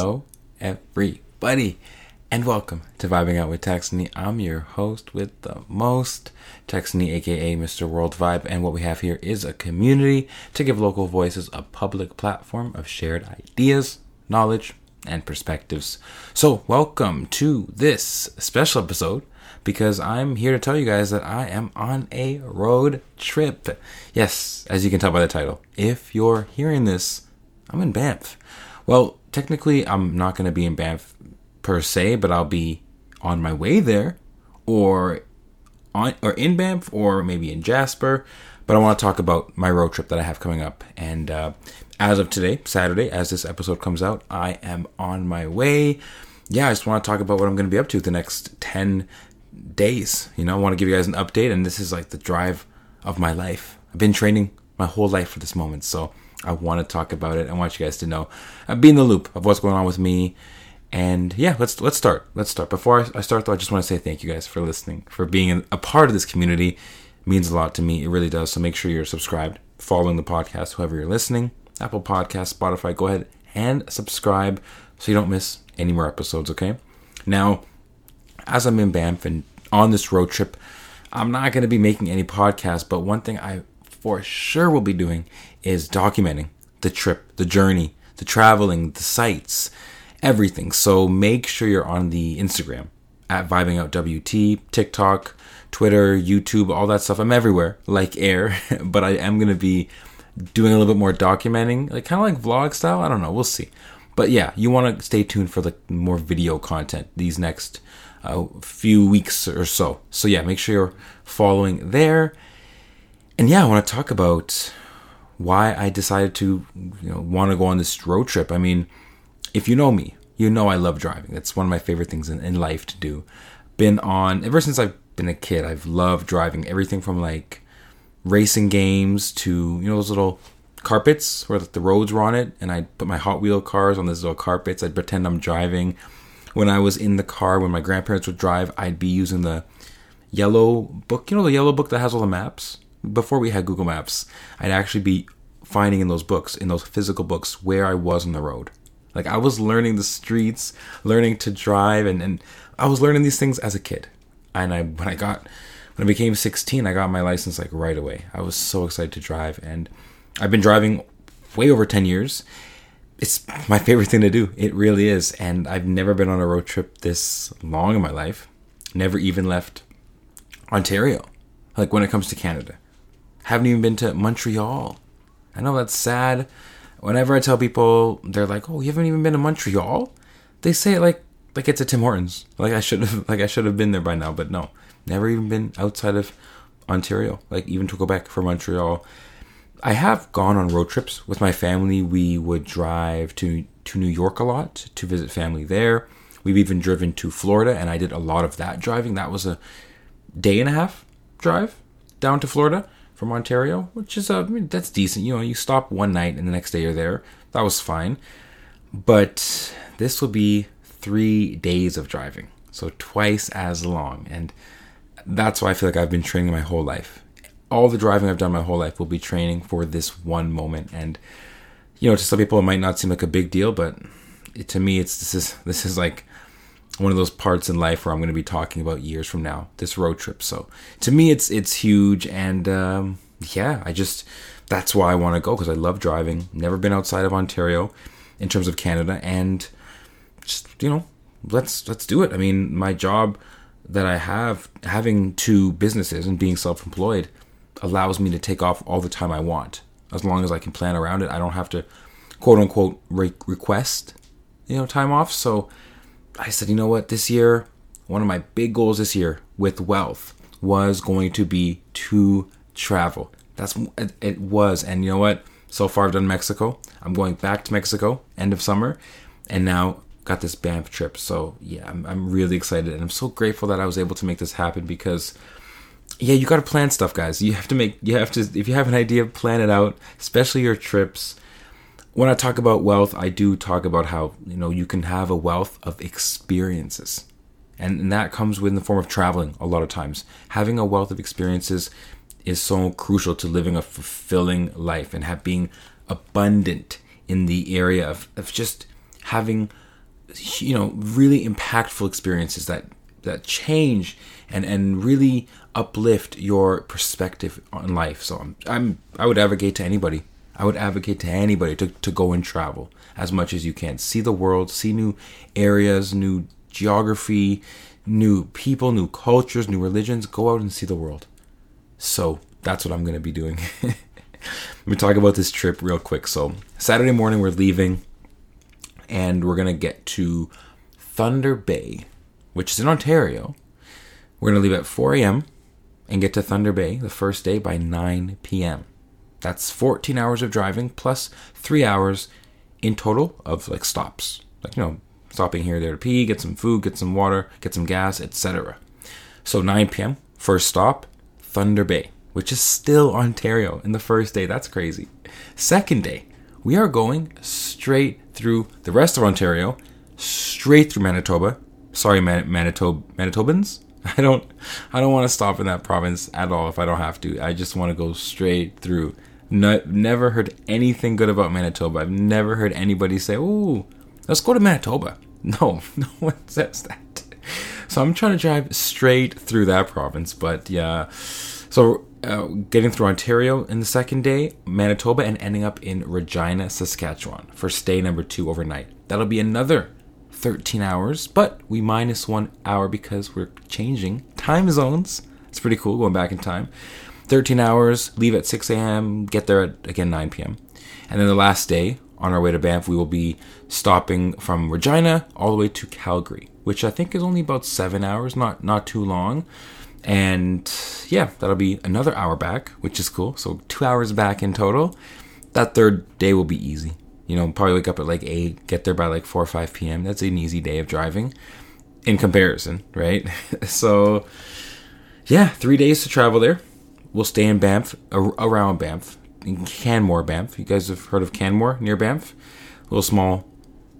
Hello, everybody, and welcome to Vibing Out with Texony. I'm your host with the most, Texony, aka Mr. World Vibe, and what we have here is a community to give local voices a public platform of shared ideas, knowledge, and perspectives. So, welcome to this special episode because I'm here to tell you guys that I am on a road trip. Yes, as you can tell by the title, if you're hearing this, I'm in Banff. Well, technically, I'm not going to be in Banff per se, but I'll be on my way there, or on or in Banff, or maybe in Jasper. But I want to talk about my road trip that I have coming up. And uh, as of today, Saturday, as this episode comes out, I am on my way. Yeah, I just want to talk about what I'm going to be up to the next 10 days. You know, I want to give you guys an update, and this is like the drive of my life. I've been training my whole life for this moment, so I want to talk about it. I want you guys to know, uh, be in the loop of what's going on with me. And yeah, let's let's start. Let's start. Before I start, though, I just want to say thank you guys for listening, for being a part of this community. It means a lot to me. It really does. So make sure you're subscribed, following the podcast, whoever you're listening, Apple Podcast, Spotify. Go ahead and subscribe so you don't miss any more episodes. Okay. Now, as I'm in Banff and on this road trip, I'm not going to be making any podcasts, but one thing I for sure will be doing is documenting the trip, the journey, the traveling, the sights, everything. So make sure you're on the Instagram at Vibing Out WT, TikTok, Twitter, YouTube, all that stuff. I'm everywhere like air, but I am going to be doing a little bit more documenting, like kind of like vlog style. I don't know. We'll see. But yeah, you want to stay tuned for the more video content these next a few weeks or so. So yeah, make sure you're following there. And yeah, I want to talk about why I decided to you know want to go on this road trip. I mean, if you know me, you know I love driving. That's one of my favorite things in, in life to do. Been on ever since I've been a kid. I've loved driving everything from like racing games to you know those little carpets where the roads were on it, and I put my Hot Wheel cars on these little carpets. I'd pretend I'm driving when I was in the car when my grandparents would drive, I'd be using the yellow book, you know, the yellow book that has all the maps. Before we had Google Maps, I'd actually be finding in those books, in those physical books, where I was on the road. Like I was learning the streets, learning to drive, and, and I was learning these things as a kid. And I when I got when I became 16, I got my license like right away. I was so excited to drive, and I've been driving way over 10 years it's my favorite thing to do. It really is. And I've never been on a road trip this long in my life. Never even left Ontario. Like when it comes to Canada. Haven't even been to Montreal. I know that's sad. Whenever I tell people, they're like, "Oh, you haven't even been to Montreal?" They say it like like it's a Tim Hortons. Like I should have like I should have been there by now, but no. Never even been outside of Ontario. Like even to Quebec for Montreal I have gone on road trips with my family. We would drive to to New York a lot to visit family there. We've even driven to Florida, and I did a lot of that driving. That was a day and a half drive down to Florida from Ontario, which is uh, I mean, that's decent. You know, you stop one night and the next day you're there. That was fine. But this will be three days of driving, so twice as long, and that's why I feel like I've been training my whole life all the driving I've done my whole life will be training for this one moment. And you know, to some people it might not seem like a big deal, but it, to me, it's this is this is like one of those parts in life where I'm going to be talking about years from now. This road trip. So to me, it's it's huge, and um, yeah, I just that's why I want to go because I love driving. Never been outside of Ontario in terms of Canada, and just you know, let's let's do it. I mean, my job that I have having two businesses and being self-employed allows me to take off all the time I want. As long as I can plan around it, I don't have to quote unquote re- request, you know, time off. So I said, you know what, this year, one of my big goals this year with wealth was going to be to travel. That's it was, and you know what? So far, I've done Mexico. I'm going back to Mexico end of summer, and now got this Banff trip. So yeah, I'm, I'm really excited, and I'm so grateful that I was able to make this happen because yeah, you got to plan stuff, guys. You have to make, you have to, if you have an idea, plan it out, especially your trips. When I talk about wealth, I do talk about how, you know, you can have a wealth of experiences. And, and that comes in the form of traveling a lot of times. Having a wealth of experiences is so crucial to living a fulfilling life and have being abundant in the area of, of just having you know really impactful experiences that that change and and really uplift your perspective on life. So I'm, I'm I would advocate to anybody. I would advocate to anybody to, to go and travel as much as you can. See the world, see new areas, new geography, new people, new cultures, new religions. Go out and see the world. So that's what I'm going to be doing. Let me talk about this trip real quick. So, Saturday morning, we're leaving and we're going to get to Thunder Bay, which is in Ontario. We're going to leave at 4 a.m. and get to Thunder Bay the first day by 9 p.m. That's 14 hours of driving plus three hours in total of like stops. Like, you know, stopping here, there to pee, get some food, get some water, get some gas, etc. So 9 p.m., first stop, Thunder Bay, which is still Ontario in the first day. That's crazy. Second day, we are going straight through the rest of Ontario, straight through Manitoba. Sorry, Man- Manitoba Manitobans. I don't I don't want to stop in that province at all if I don't have to. I just want to go straight through. No, never heard anything good about Manitoba. I've never heard anybody say, "Oh, let's go to Manitoba." No, no one says that. So I'm trying to drive straight through that province, but yeah. So uh, getting through Ontario in the second day, Manitoba, and ending up in Regina, Saskatchewan for stay number two overnight. That'll be another 13 hours, but we minus one hour because we're changing time zones. It's pretty cool going back in time. 13 hours, leave at 6 a.m., get there at again 9 p.m. And then the last day, on our way to Banff, we will be stopping from Regina all the way to Calgary, which I think is only about seven hours, not not too long. And yeah, that'll be another hour back, which is cool. So two hours back in total. That third day will be easy. You know, probably wake up at like 8, get there by like 4 or 5 p.m. That's an easy day of driving in comparison, right? so, yeah, three days to travel there. We'll stay in Banff, around Banff, in Canmore, Banff. You guys have heard of Canmore near Banff? A little small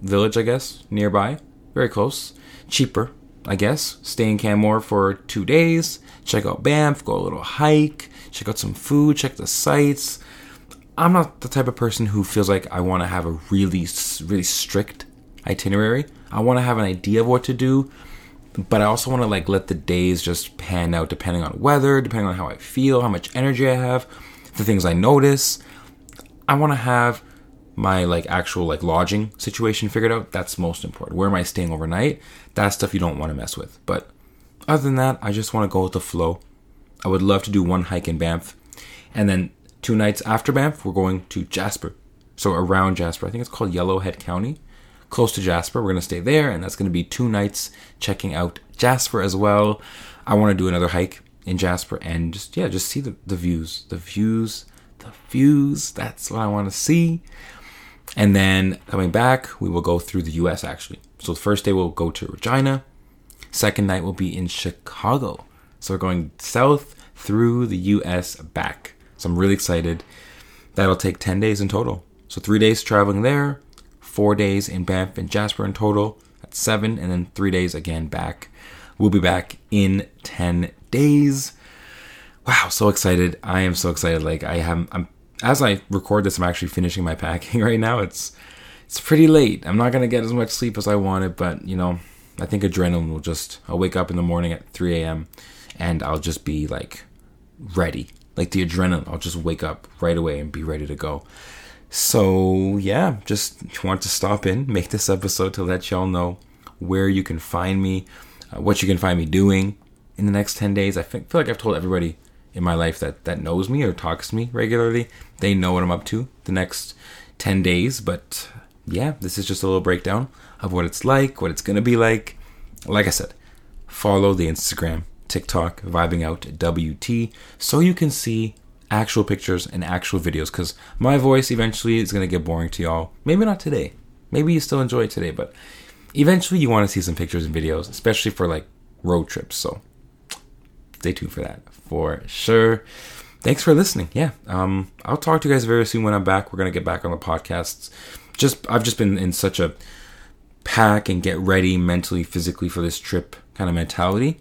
village, I guess, nearby. Very close. Cheaper, I guess. Stay in Canmore for two days. Check out Banff, go a little hike, check out some food, check the sights I'm not the type of person who feels like I want to have a really, really strict itinerary. I want to have an idea of what to do, but I also want to like let the days just pan out depending on weather, depending on how I feel, how much energy I have, the things I notice. I want to have my like actual like lodging situation figured out. That's most important. Where am I staying overnight? That's stuff you don't want to mess with. But other than that, I just want to go with the flow. I would love to do one hike in Banff and then Two nights after Banff, we're going to Jasper. So around Jasper. I think it's called Yellowhead County. Close to Jasper. We're going to stay there, and that's going to be two nights checking out Jasper as well. I want to do another hike in Jasper and just, yeah, just see the, the views. The views. The views. That's what I want to see. And then coming back, we will go through the US actually. So the first day we'll go to Regina. Second night will be in Chicago. So we're going south through the US back. So I'm really excited. That'll take 10 days in total. So three days traveling there, four days in Banff and Jasper in total. That's seven, and then three days again back. We'll be back in 10 days. Wow, so excited. I am so excited. Like I have I'm as I record this, I'm actually finishing my packing right now. It's it's pretty late. I'm not gonna get as much sleep as I wanted, but you know, I think adrenaline will just I'll wake up in the morning at 3 a.m. and I'll just be like ready like the adrenaline. I'll just wake up right away and be ready to go. So, yeah, just want to stop in, make this episode to let y'all know where you can find me, uh, what you can find me doing in the next 10 days. I feel like I've told everybody in my life that, that knows me or talks to me regularly. They know what I'm up to the next 10 days. But yeah, this is just a little breakdown of what it's like, what it's going to be like. Like I said, follow the Instagram TikTok, vibing out WT, so you can see actual pictures and actual videos. Because my voice eventually is going to get boring to y'all. Maybe not today. Maybe you still enjoy it today, but eventually you want to see some pictures and videos, especially for like road trips. So stay tuned for that for sure. Thanks for listening. Yeah, um, I'll talk to you guys very soon when I'm back. We're gonna get back on the podcasts. Just I've just been in such a pack and get ready mentally, physically for this trip kind of mentality.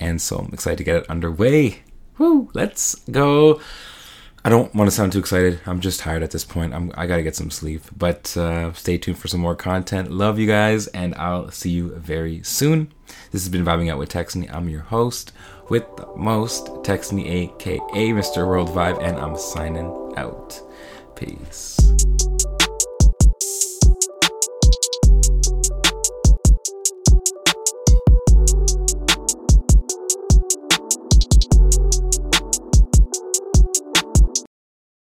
And so I'm excited to get it underway. Woo, let's go. I don't want to sound too excited. I'm just tired at this point. I'm, I got to get some sleep. But uh, stay tuned for some more content. Love you guys, and I'll see you very soon. This has been Vibing Out with Texony. I'm your host with the most, Texony, aka Mr. World Vibe, and I'm signing out. Peace.